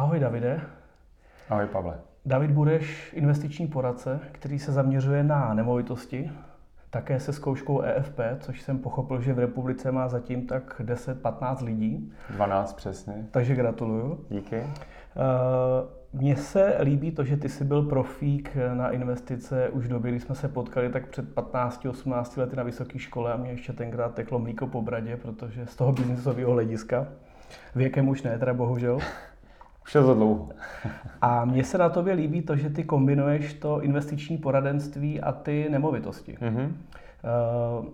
Ahoj Davide. Ahoj Pavle. David Bureš, investiční poradce, který se zaměřuje na nemovitosti, také se zkouškou EFP, což jsem pochopil, že v republice má zatím tak 10-15 lidí. 12 přesně. Takže gratuluju. Díky. Uh, mně se líbí to, že ty jsi byl profík na investice už v době, kdy jsme se potkali tak před 15-18 lety na vysoké škole a mě ještě tenkrát teklo mlíko po bradě, protože z toho biznisového hlediska. Věkem už ne, teda bohužel. Už je to dlouho. a mně se na tobě líbí to, že ty kombinuješ to investiční poradenství a ty nemovitosti. Mm-hmm. Uh,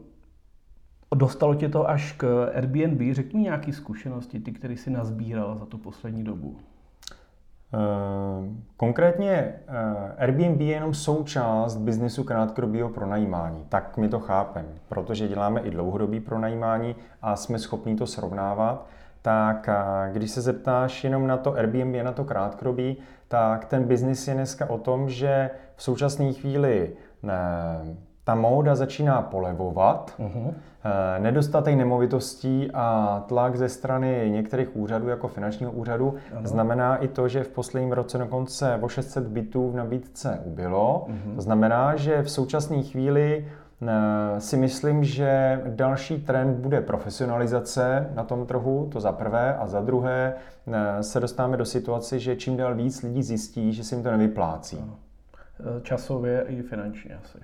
dostalo tě to až k Airbnb. Řekni nějaké zkušenosti, ty, které jsi nazbíral za tu poslední dobu. Uh, konkrétně uh, Airbnb je jenom součást biznesu krátkodobého pronajímání. Tak my to chápeme, protože děláme i dlouhodobý pronajímání a jsme schopni to srovnávat tak když se zeptáš jenom na to Airbnb, na to krátkodobí, tak ten biznis je dneska o tom, že v současné chvíli ne, ta móda začíná polevovat, uh-huh. nedostatek nemovitostí a tlak ze strany některých úřadů, jako finančního úřadu, uh-huh. znamená i to, že v posledním roce dokonce o 600 bytů v nabídce ubylo. Uh-huh. To znamená, že v současné chvíli Eh, si myslím, že další trend bude profesionalizace na tom trhu, to za prvé, a za druhé eh, se dostáváme do situace, že čím dál víc lidí zjistí, že si jim to nevyplácí. Eh, časově i finančně asi.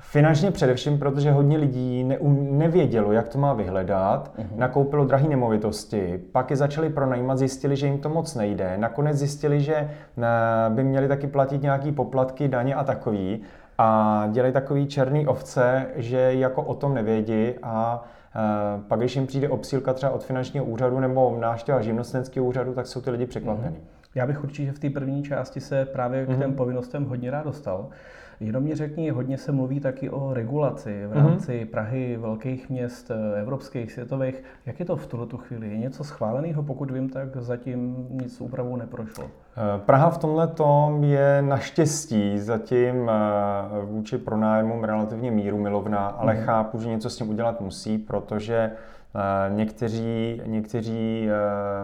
Finančně především, protože hodně lidí ne, nevědělo, jak to má vyhledat, uh-huh. nakoupilo drahé nemovitosti, pak je začali pronajímat, zjistili, že jim to moc nejde, nakonec zjistili, že by měli taky platit nějaký poplatky, daně a takový a dělají takový černý ovce, že jako o tom nevědí a e, pak, když jim přijde obsílka třeba od finančního úřadu nebo návštěva živnostenského úřadu, tak jsou ty lidi překvapení. Mm-hmm. Já bych určitě v té první části se právě k těm mm-hmm. povinnostem hodně rád dostal. Jenom mě řekni, hodně se mluví taky o regulaci v rámci mm-hmm. Prahy, velkých měst, eh, evropských, světových. Jak je to v tuto chvíli? Je něco schváleného? Pokud vím, tak zatím nic úpravou neprošlo. Eh, Praha v tomhle tom je naštěstí zatím eh, vůči pronájmům relativně míru milovná, ale mm-hmm. chápu, že něco s tím udělat musí, protože Někteří, někteří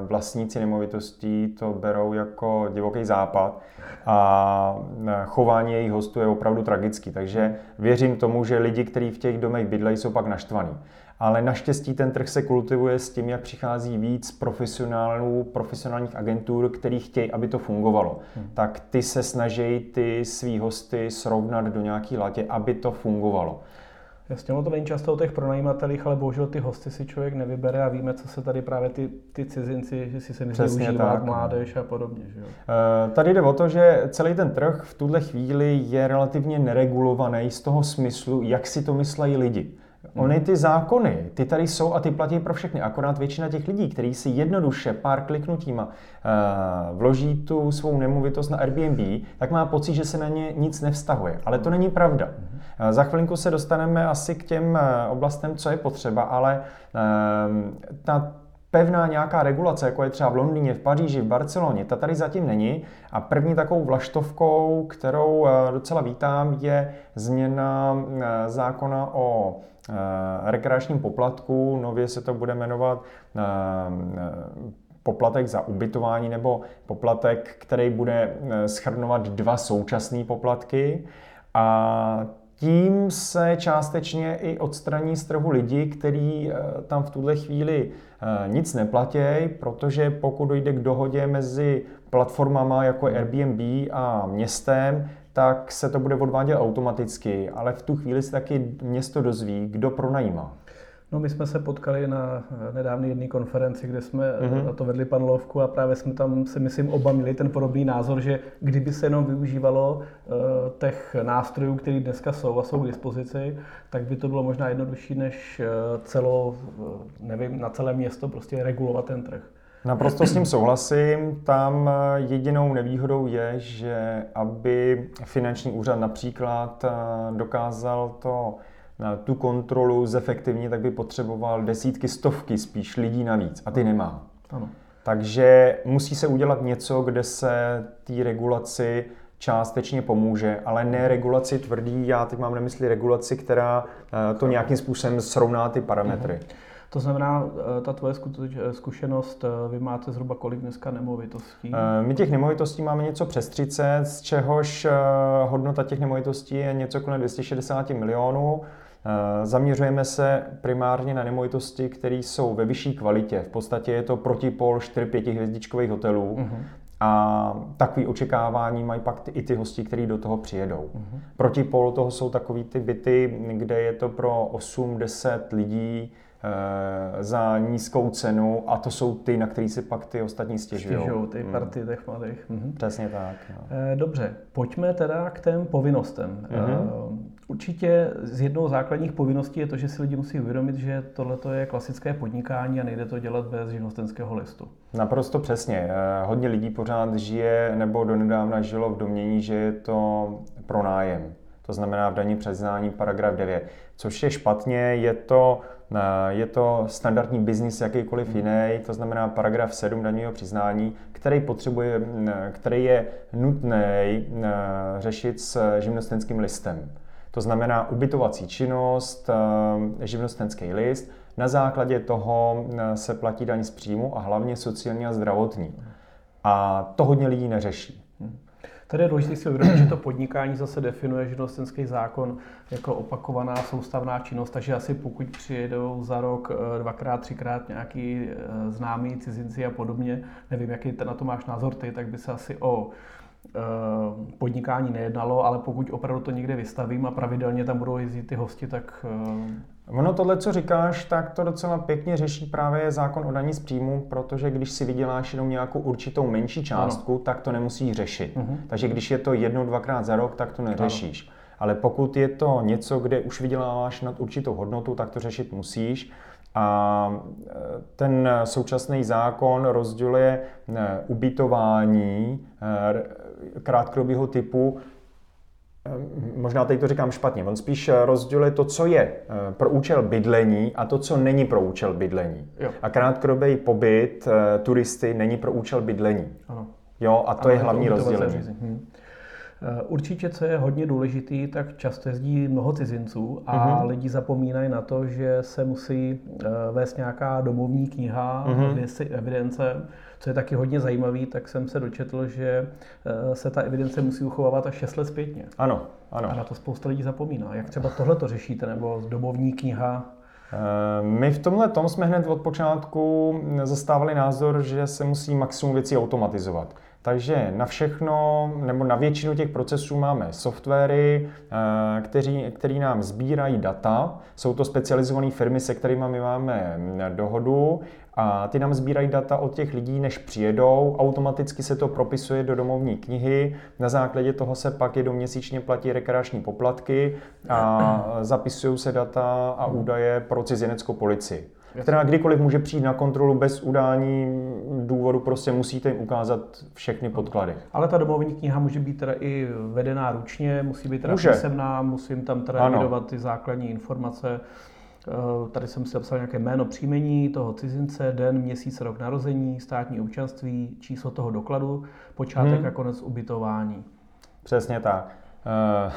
vlastníci nemovitostí to berou jako divoký západ a chování jejich hostů je opravdu tragický. Takže věřím tomu, že lidi, kteří v těch domech bydlejí, jsou pak naštvaní. Ale naštěstí ten trh se kultivuje s tím, jak přichází víc profesionálů, profesionálních agentur, který chtějí, aby to fungovalo. Hmm. Tak ty se snaží ty svý hosty srovnat do nějaký latě, aby to fungovalo. Jasně, ono to není často o těch pronajímatelích, ale bohužel ty hosty si člověk nevybere a víme, co se tady právě ty, ty cizinci, že si se využívá tak. mládež a podobně. Že jo? Eh, tady jde o to, že celý ten trh v tuhle chvíli je relativně neregulovaný z toho smyslu, jak si to myslejí lidi. Ony ty zákony, ty tady jsou a ty platí pro všechny. Akorát většina těch lidí, kteří si jednoduše pár kliknutíma uh, vloží tu svou nemovitost na Airbnb, tak má pocit, že se na ně nic nevztahuje. Ale to není pravda. Uh, za chvilinku se dostaneme asi k těm uh, oblastem, co je potřeba, ale ta pevná nějaká regulace, jako je třeba v Londýně, v Paříži, v Barceloně, ta tady zatím není. A první takovou vlaštovkou, kterou docela vítám, je změna zákona o Eh, rekreačním poplatku, nově se to bude jmenovat eh, poplatek za ubytování nebo poplatek, který bude eh, schrnovat dva současné poplatky. A tím se částečně i odstraní z trhu lidi, kteří tam v tuhle chvíli nic neplatí, protože pokud dojde k dohodě mezi platformama jako Airbnb a městem, tak se to bude odvádět automaticky, ale v tu chvíli se taky město dozví, kdo pronajímá. No my jsme se potkali na nedávné jedné konferenci, kde jsme mm-hmm. na to vedli panelovku a právě jsme tam si myslím oba měli ten podobný názor, že kdyby se jenom využívalo uh, těch nástrojů, které dneska jsou a jsou k dispozici, tak by to bylo možná jednodušší, než uh, celo, uh, nevím, na celé město prostě regulovat ten trh. Naprosto s tím souhlasím. Tam eh, jedinou nevýhodou je, že aby finanční úřad například eh, dokázal to eh, tu kontrolu zefektivně, tak by potřeboval desítky, stovky spíš lidí navíc a ty nemá. Ano. Takže musí se udělat něco, kde se té regulaci částečně pomůže, ale ne regulaci tvrdý, já teď mám na mysli regulaci, která to nějakým způsobem srovná ty parametry. Mm-hmm. To znamená, eh, ta tvoje eh, zkušenost, eh, vy máte zhruba kolik dneska nemovitostí? My těch nemovitostí máme něco přes 30, z čehož hodnota těch nemovitostí je něco kolem 260 milionů. Zaměřujeme se primárně na nemovitosti, které jsou ve vyšší kvalitě. V podstatě je to protipol 4-5 hvězdičkových hotelů. Uh-huh. A takový očekávání mají pak ty, i ty hosti, kteří do toho přijedou. Uh-huh. Protipol toho jsou takový ty byty, kde je to pro 8-10 lidí Eh, za nízkou cenu a to jsou ty, na který si pak ty ostatní stěžují. Stěžují ty hmm. party těch mladých. Mhm. Přesně tak. No. Eh, dobře, pojďme teda k těm povinnostem. Mm-hmm. Určitě z jednou základních povinností je to, že si lidi musí uvědomit, že tohle je klasické podnikání a nejde to dělat bez živnostenského listu. Naprosto přesně. Hodně lidí pořád žije nebo donedávna žilo v domění, že je to pronájem. To znamená v daní přiznání paragraf 9. Což je špatně, je to je to standardní biznis jakýkoliv jiný, to znamená paragraf 7 daňového přiznání, který potřebuje, který je nutný řešit s živnostenským listem. To znamená ubytovací činnost, živnostenský list, na základě toho se platí daň z příjmu a hlavně sociální a zdravotní. A to hodně lidí neřeší. Tady je důležité si uvědomit, že to podnikání zase definuje živnostenský zákon jako opakovaná soustavná činnost, takže asi pokud přijedou za rok eh, dvakrát, třikrát nějaký eh, známý cizinci a podobně, nevím, jaký na to máš názor ty, tak by se asi o eh, podnikání nejednalo, ale pokud opravdu to někde vystavím a pravidelně tam budou jezdit ty hosti, tak Ono tohle, co říkáš, tak to docela pěkně řeší právě zákon o daní z příjmu, protože když si vyděláš jenom nějakou určitou menší částku, ano. tak to nemusíš řešit. Uh-huh. Takže když je to jednou, dvakrát za rok, tak to neřešíš. Ano. Ale pokud je to něco, kde už vyděláváš nad určitou hodnotu, tak to řešit musíš. A e, ten současný zákon rozděluje e, ubytování e, krátkodobého typu možná teď to říkám špatně, on spíš eh, rozděluje to, co je eh, pro účel bydlení a to, co není pro účel bydlení. Jo. A krátkodobý pobyt eh, turisty není pro účel bydlení. Ano. Jo, a to ano, je hlavní rozdělení. Hmm. Určitě, co je hodně důležitý, tak často jezdí mnoho cizinců a uh-huh. lidi zapomínají na to, že se musí vést nějaká domovní kniha, uh-huh. evidence, co je taky hodně zajímavý, tak jsem se dočetl, že eh, se ta evidence musí uchovávat až 6 let zpětně. Ano, ano. A na to spousta lidí zapomíná. Jak třeba tohle to řešíte, nebo domovní kniha? Eh, my v tomhle tom jsme hned od počátku zastávali názor, že se musí maximum věcí automatizovat. Takže na všechno, nebo na většinu těch procesů máme softwary, eh, který, který nám sbírají data. Jsou to specializované firmy, se kterými my máme dohodu. A ty nám sbírají data od těch lidí, než přijedou, automaticky se to propisuje do domovní knihy, na základě toho se pak jednou měsíčně platí rekreační poplatky a zapisují se data a údaje pro cizineckou policii která kdykoliv může přijít na kontrolu bez udání důvodu, prostě musíte jim ukázat všechny podklady. Ale ta domovní kniha může být teda i vedená ručně, musí být teda může. písemná, musím tam teda evidovat ty základní informace. Eh, tady jsem si napsal nějaké jméno, příjmení toho cizince, den, měsíc, rok narození, státní občanství, číslo toho dokladu, počátek hmm. a konec ubytování. Přesně tak. Uh...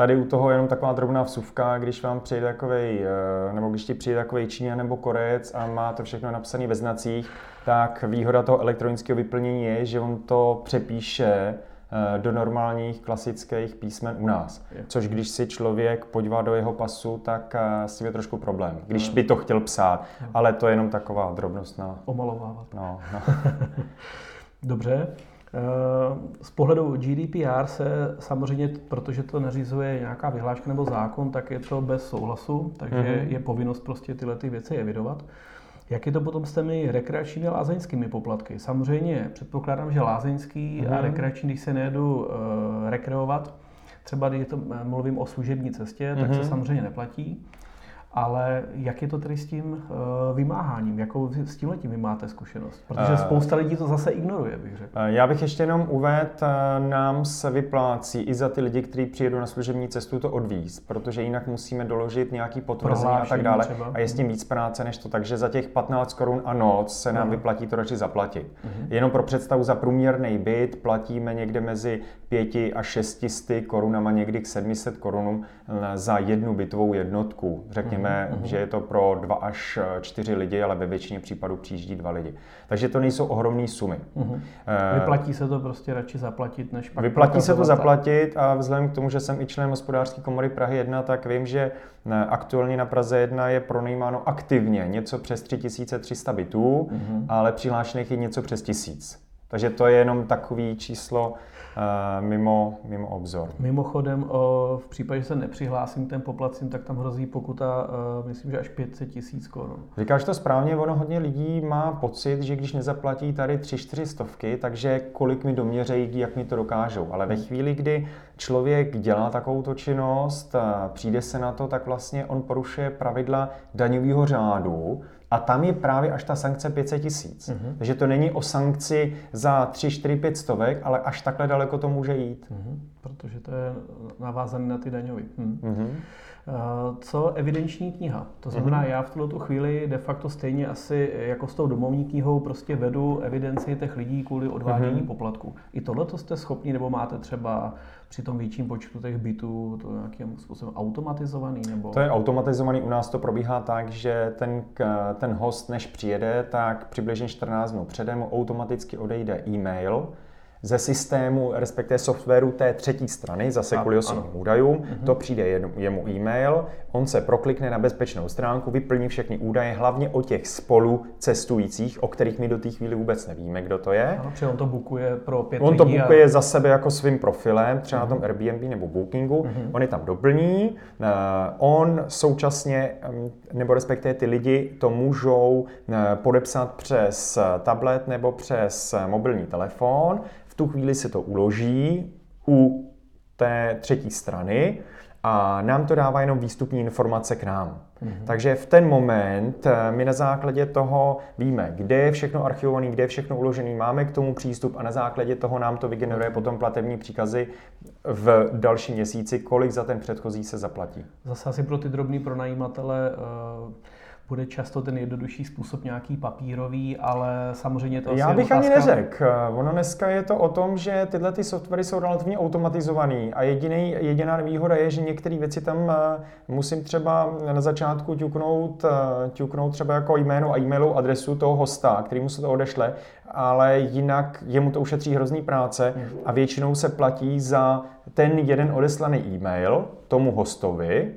Tady u toho jenom taková drobná vsuvka, když vám přijde takový, eh, nebo když ti přijde takový Číňan nebo Korec a má to všechno napsané ve znacích, tak výhoda toho elektronického vyplnění je, že on to přepíše Eh, do normálních klasických písmen u nás. Což když si člověk podívá do jeho pasu, tak eh, s tím je trošku problém. Když by to chtěl psát, ale to je jenom taková drobnost na... Omalovávat. No, no. Dobře. Eh, z pohledu GDPR se samozřejmě, protože to nařizuje nějaká vyhláška nebo zákon, tak je to bez souhlasu, takže mm-hmm. je povinnost prostě tyhle ty věci evidovat. Jak je to potom s těmi rekreačními a lázeňskými poplatky? Samozřejmě předpokládám, že lázeňský hmm. a mhm. rekreační, když se nejedu uh, rekreovat, třeba když to, eh, mluvím o služební cestě, tak hmm. se mhm. samozřejmě neplatí. Ale jak je to tedy s tím uh, vymáháním? Jakou s tím letím vy máte zkušenost? Protože spousta lidí to zase ignoruje, bych řekl. Já bych ještě jenom uvedl, nám se vyplácí i za ty lidi, kteří přijedou na služební cestu to odvíz, protože jinak musíme doložit nějaký potvrzení a tak dále. Třeba. A je s tím víc práce než to, takže za těch 15 korun a noc se nám no. vyplatí to radši zaplatit. Uh-huh. Jenom pro představu za průměrný byt platíme někde mezi 5 a 600 korunama, někdy k 700 korunům za jednu bytovou jednotku, řekněme řekněme, mm-hmm. že je to pro dva až čtyři lidi, ale ve většině případů přijíždí dva lidi. Takže to nejsou ohromné sumy. Mm-hmm. Vyplatí se to prostě radši zaplatit, než pak Vyplatí se to zaplatit a vzhledem k tomu, že jsem i člen hospodářské komory Prahy 1, tak vím, že aktuálně na Praze 1 je pronajímáno aktivně něco přes 3300 bytů, mm-hmm. ale přihlášených je něco přes tisíc. Takže to je jenom takový číslo, Eh, mimo, mimo obzor. Mimochodem, v případě, že se nepřihlásím těm poplacím, tak tam hrozí pokuta, eh, myslím, že až 500 tisíc korun. Říkáš to správně, ono hodně lidí má pocit, že když nezaplatí tady 3-4 stovky, takže kolik mi doměřejí, jak mi to dokážou. Ale ve chvíli, kdy člověk dělá takovou činnost, přijde se na to, tak vlastně on porušuje pravidla daňového řádu, a tam je právě až ta sankce 500 tisíc. Mm-hmm. Takže to není o sankci za 3, 4, 5 stovek, ale až takhle daleko to může jít. Mm-hmm. Protože to je navázané na ty daňové. Mm-hmm. Co evidenční kniha? To znamená, mm-hmm. já v tuto chvíli de facto stejně asi jako s tou domovní knihou prostě vedu evidenci těch lidí kvůli odvádění mm-hmm. poplatku. I tohle to jste schopni, nebo máte třeba při tom větším počtu těch bytů to nějakým způsobem automatizovaný? Nebo... To je automatizovaný, u nás to probíhá tak, že ten, ten host, než přijede, tak přibližně 14 dnů předem automaticky odejde e-mail, ze systému, respektive softwaru té třetí strany, zase kvůli osobním údajům, mm-hmm. to přijde jemu e-mail, on se proklikne na bezpečnou stránku, vyplní všechny údaje, hlavně o těch spolu cestujících, o kterých my do té chvíli vůbec nevíme, kdo to je. Ano, on to bukuje pro pět On to bukuje a... za sebe jako svým profilem, třeba mm-hmm. na tom mhm. Airbnb nebo Bookingu, mm-hmm. on je tam doplní, on současně, nebo respektive ty lidi to můžou podepsat přes tablet nebo přes mobilní telefon, tu chvíli se to uloží u té třetí strany a nám to dává jenom výstupní informace k nám. Mm-hmm. Takže v ten moment eh, my na základě toho víme, kde je všechno archivované, kde je všechno uložené, máme k tomu přístup a na základě toho nám to vygeneruje potom platební příkazy v dalším měsíci, kolik za ten předchozí se zaplatí. Zase asi pro ty drobný pronajímatele uh bude často ten jednodušší způsob nějaký papírový, ale samozřejmě to Já bych otázka... ani neřekl. Ono dneska je to o tom, že tyhle ty softwary jsou relativně automatizované a jediný, jediná výhoda je, že některé věci tam eh, musím třeba na začátku ťuknout, eh, ťuknout třeba jako jméno a e-mailovou adresu toho hosta, kterýmu se to odešle, ale jinak jemu to ušetří hrozný práce a většinou se platí za ten jeden odeslaný e-mail tomu hostovi,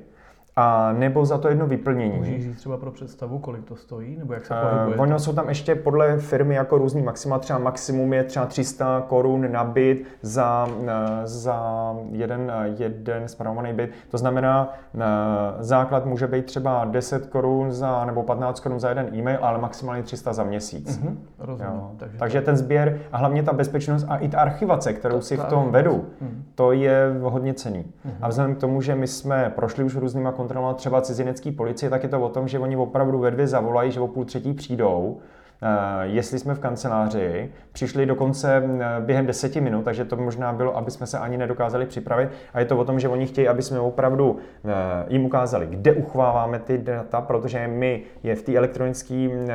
a nebo za to jedno vyplnění. Můžeš říct třeba pro představu, kolik to stojí, nebo jak se pohybuje? Uh, ono jsou tam ještě podle firmy jako různý maxima, třeba maximum je třeba 300 korun na byt za, uh, za jeden, uh, jeden spravovaný byt. To znamená, uh, základ může být třeba 10 korun za, nebo 15 korun za jeden e-mail, ale maximálně 300 za měsíc. Uh-huh, rozumím. Takže, Takže ten sběr a hlavně ta bezpečnost a i ta archivace, kterou to, si v tom vedu, uh-huh. to je hodně cený. Uh-huh. A vzhledem k tomu, že my jsme prošli už různýma kontrolovat třeba cizinecký policie, tak je to o tom, že oni opravdu ve dvě zavolají, že o půl třetí přijdou, Eh, jestli jsme v kanceláři, přišli dokonce eh, během deseti minut, takže to možná bylo, aby jsme se ani nedokázali připravit. A je to o tom, že oni chtějí, aby jsme opravdu eh, jim ukázali, kde uchováváme ty data, protože my je v té elektronickém,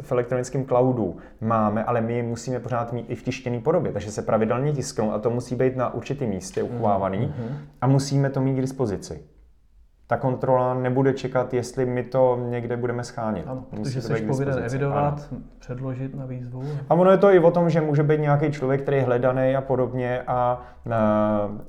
v elektronickém cloudu máme, ale my je musíme pořád mít i v tištěné podobě, takže se pravidelně tisknou a to musí být na určitém místě uchovávaný mm-hmm. a musíme to mít k dispozici ta kontrola nebude čekat, jestli my to někde budeme schánět. Ano, protože jsi povinen evidovat, ano. předložit na výzvu. A ono je to i o tom, že může být nějaký člověk, který je hledaný a podobně a uh,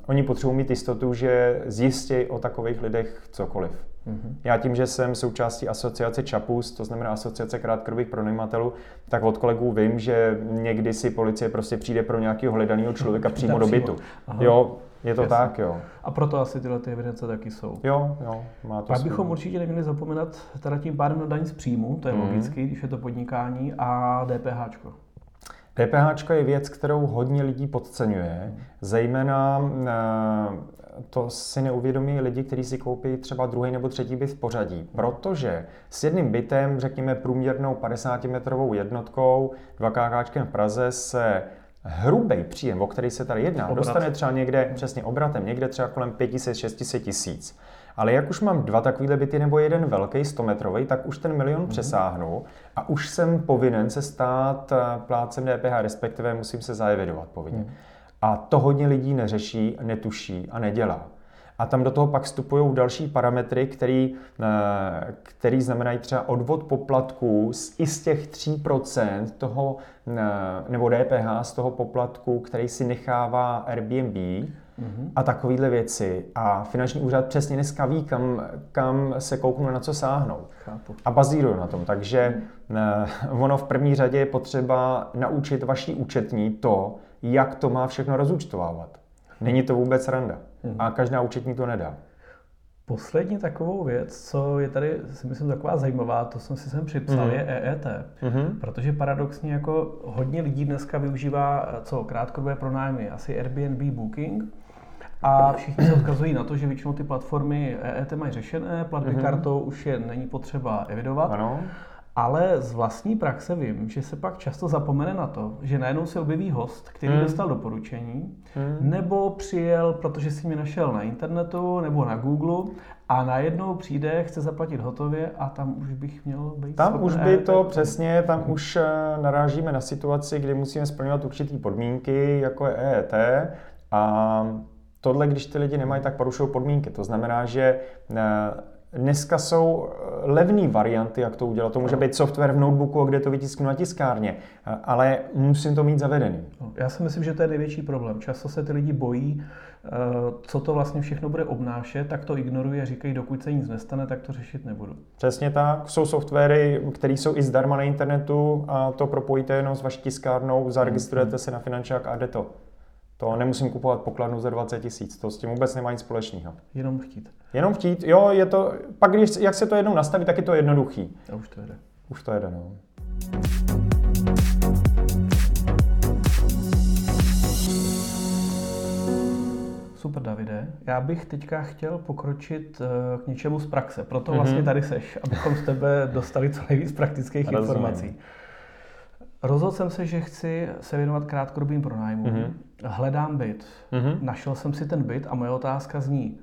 oni potřebují mít jistotu, že zjistí o takových lidech cokoliv. Mm-hmm. Já tím, že jsem součástí asociace ČAPUS, to znamená asociace krátkodobých pronajímatelů, tak od kolegů vím, že někdy si policie prostě přijde pro nějakého hledaného člověka přímo do bytu. Aha. Jo, je to Jasně. tak, jo. A proto asi tyhle ty evidence taky jsou. Jo, jo, má to Pak svůj. bychom určitě neměli zapomínat teda tím pádem na daň z příjmu, to je mm. logicky, když je to podnikání, a DPH. DPH je věc, kterou hodně lidí podceňuje, zejména eh, to si neuvědomí lidi, kteří si koupí třeba druhý nebo třetí byt v pořadí, protože s jedním bytem, řekněme průměrnou 50-metrovou jednotkou, 2 KK v Praze se hrubý příjem, o který se tady jedná, Obrat. dostane třeba někde přesně obratem, někde třeba kolem 500-600 tisíc. Ale jak už mám dva takovýhle byty nebo jeden velký 100-metrový, tak už ten milion mm-hmm. přesáhnu a už jsem povinen se stát eh, plácem DPH, respektive musím se zaevidovat povinně. Mm. A to hodně lidí neřeší, netuší a nedělá. A tam do toho pak vstupují další parametry, který, eh, který znamenají třeba odvod poplatků z, i z těch 3% toho, eh, nebo DPH z toho poplatku, který si nechává Airbnb mm-hmm. a takovéhle věci. A finanční úřad přesně dneska ví, kam, kam se kouknou, na co sáhnou. Chápu. A bazírují na tom. Takže mm. ono v první řadě je potřeba naučit vaší účetní to, jak to má všechno rozúčtovávat. Není to vůbec randa. Hmm. A každá účetní to nedá. Poslední takovou věc, co je tady, si myslím, taková zajímavá, to jsem si sem připsal, mm. je EET. Mm-hmm. Protože paradoxně jako hodně lidí dneska využívá co krátkodobé pronájmy, asi Airbnb Booking. A všichni se odkazují na to, že většinou ty platformy EET mají řešené, platby mm-hmm. kartou už je není potřeba evidovat. Ano. Ale z vlastní praxe vím, že se pak často zapomene na to, že najednou se objeví host, který hmm. dostal doporučení, hmm. nebo přijel, protože si mě našel na internetu nebo na Google a najednou přijde, chce zaplatit hotově a tam už bych měl být Tam už by to přesně, tam už eh, narážíme na situaci, kdy musíme splňovat určité podmínky, jako je EET a tohle, když ty lidi nemají, tak porušují podmínky. To znamená, že Dneska jsou eh, levné varianty, jak to udělat. To může být software v notebooku, kde to vytisknu na tiskárně, eh, ale musím to mít zavedený. No, já si myslím, že to je největší problém. Často se ty lidi bojí, eh, co to vlastně všechno bude obnášet, tak to ignorují a říkají, dokud se nic nestane, tak to řešit nebudu. Přesně tak. Jsou softwary, které jsou i zdarma na internetu a to propojíte jenom s vaší tiskárnou, zaregistrujete hmm. se na finančák a jde to. To nemusím kupovat pokladnu za 20 tisíc, to s tím vůbec nemá nic společného. Jenom chtít. Jenom chtít, jo, je to, pak když, jak se to jednou nastaví, tak je to jednoduchý. A už to jede. Už to jede, no. Super, Davide. Já bych teďka chtěl pokročit eh, k něčemu z praxe. Proto mm-hmm. vlastně tady seš, abychom z tebe dostali co nejvíc praktických Rozumím. informací. Rozhodl jsem se, že chci se věnovat krátkodobým pronájmům. Mm-hmm. Hledám byt. Mm-hmm. Našel jsem si ten byt a moje otázka zní,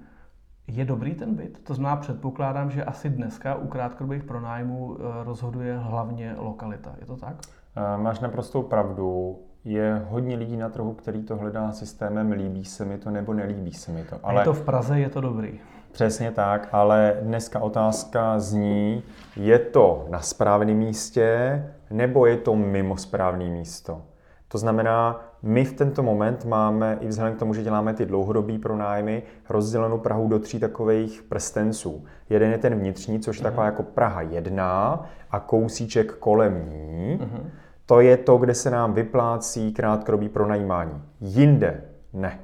je dobrý ten byt? To znamená, předpokládám, že asi dneska u krátkodobých pronájmů eh, rozhoduje hlavně lokalita. Je to tak? Eh, máš naprostou pravdu. Je hodně lidí na trhu, který to hledá systémem líbí se mi to nebo nelíbí se mi to. Ale... Je to v Praze, je to dobrý. Přesně tak, ale dneska otázka zní, je to na správném místě nebo je to mimo správné místo? To znamená, my v tento moment máme, i vzhledem k tomu, že děláme ty dlouhodobý pronájmy, rozdělenou Prahu do tří takových prstenců. Jeden je ten vnitřní, což je taková mhm. jako Praha 1 a kousíček kolem ní. Uh-huh. To je to, kde se nám vyplácí krátkodobý pronajímání. Jinde ne.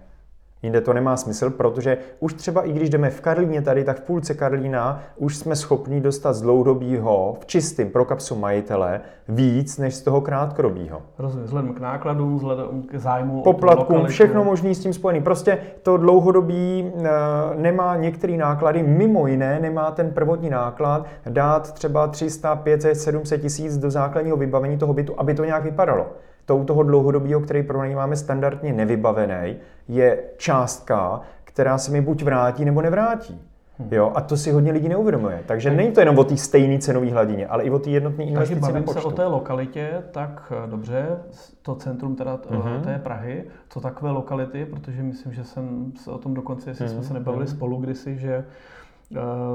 Jinde to nemá smysl, protože už třeba i když jdeme v Karlíně tady, tak v půlce Karlína už jsme schopni dostat z dlouhodobího v čistým pro kapsu majitele víc než z toho krátkodobího. Rozumím, vzhledem k nákladům, vzhledem k zájmu. Poplatkům, všechno možné s tím spojený. Prostě to dlouhodobí e, nemá některé náklady, mimo jiné nemá ten prvotní náklad dát třeba 300, 500, 700 tisíc do základního vybavení toho bytu, aby to nějak vypadalo to u toho dlouhodobého, který pronajímáme standardně nevybavený, je částka, která se mi buď vrátí nebo nevrátí. Hmm. Jo, a to si hodně lidí neuvědomuje. Takže není to jenom o té stejné cenové hladině, ale i o té jednotné investici. Takže bavím se o té lokalitě, tak eh, dobře, to centrum teda mm-hmm. té Prahy, co takové lokality, protože myslím, že jsem se o tom dokonce, jestli mm-hmm. jsme se nebavili mm-hmm. spolu kdysi, že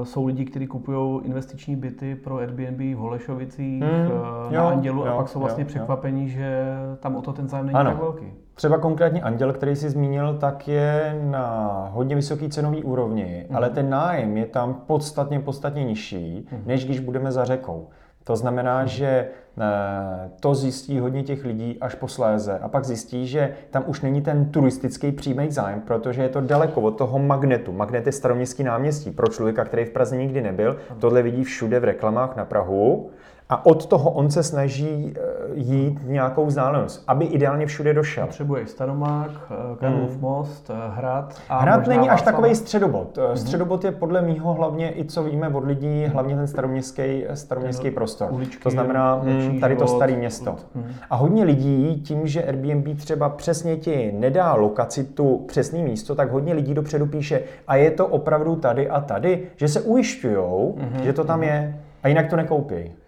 jsou lidi, kteří kupují investiční byty pro Airbnb v Holešovicích, hmm, uh, na jo, Andělu jo, a pak jsou vlastně jo, překvapení, jo. že tam o to ten zájem není ano. tak velký. Třeba konkrétně Anděl, který jsi zmínil, tak je na hodně vysoký cenový úrovni, hmm. ale ten nájem je tam podstatně, podstatně nižší, hmm. než když budeme za řekou. To znamená, že eh, to zjistí hodně těch lidí až posléze a pak zjistí, že tam už není ten turistický přímý zájem, protože je to daleko od toho magnetu. Magnet je staroměstský náměstí. Pro člověka, který v Praze nikdy nebyl, tohle vidí všude v reklamách na Prahu a od toho on se snaží eh, jít nějakou vzdálenost, aby ideálně všude došel. Potřebuje Staromák, eh, Karlov hmm. most, eh, Hrad. A Hrad není až takový středobod. Hmm. Středobod je podle mýho hlavně i co víme od lidí, hlavně ten staroměstský, staroměstský prostor. Uličky, to znamená hmm, tady to staré město. Hmm. A hodně lidí tím, že Airbnb třeba přesně ti nedá lokacitu přesné místo, tak hodně lidí dopředu píše a je to opravdu tady a tady, že se ujišťují, hmm. že to tam hmm. je a jinak to nekoupí.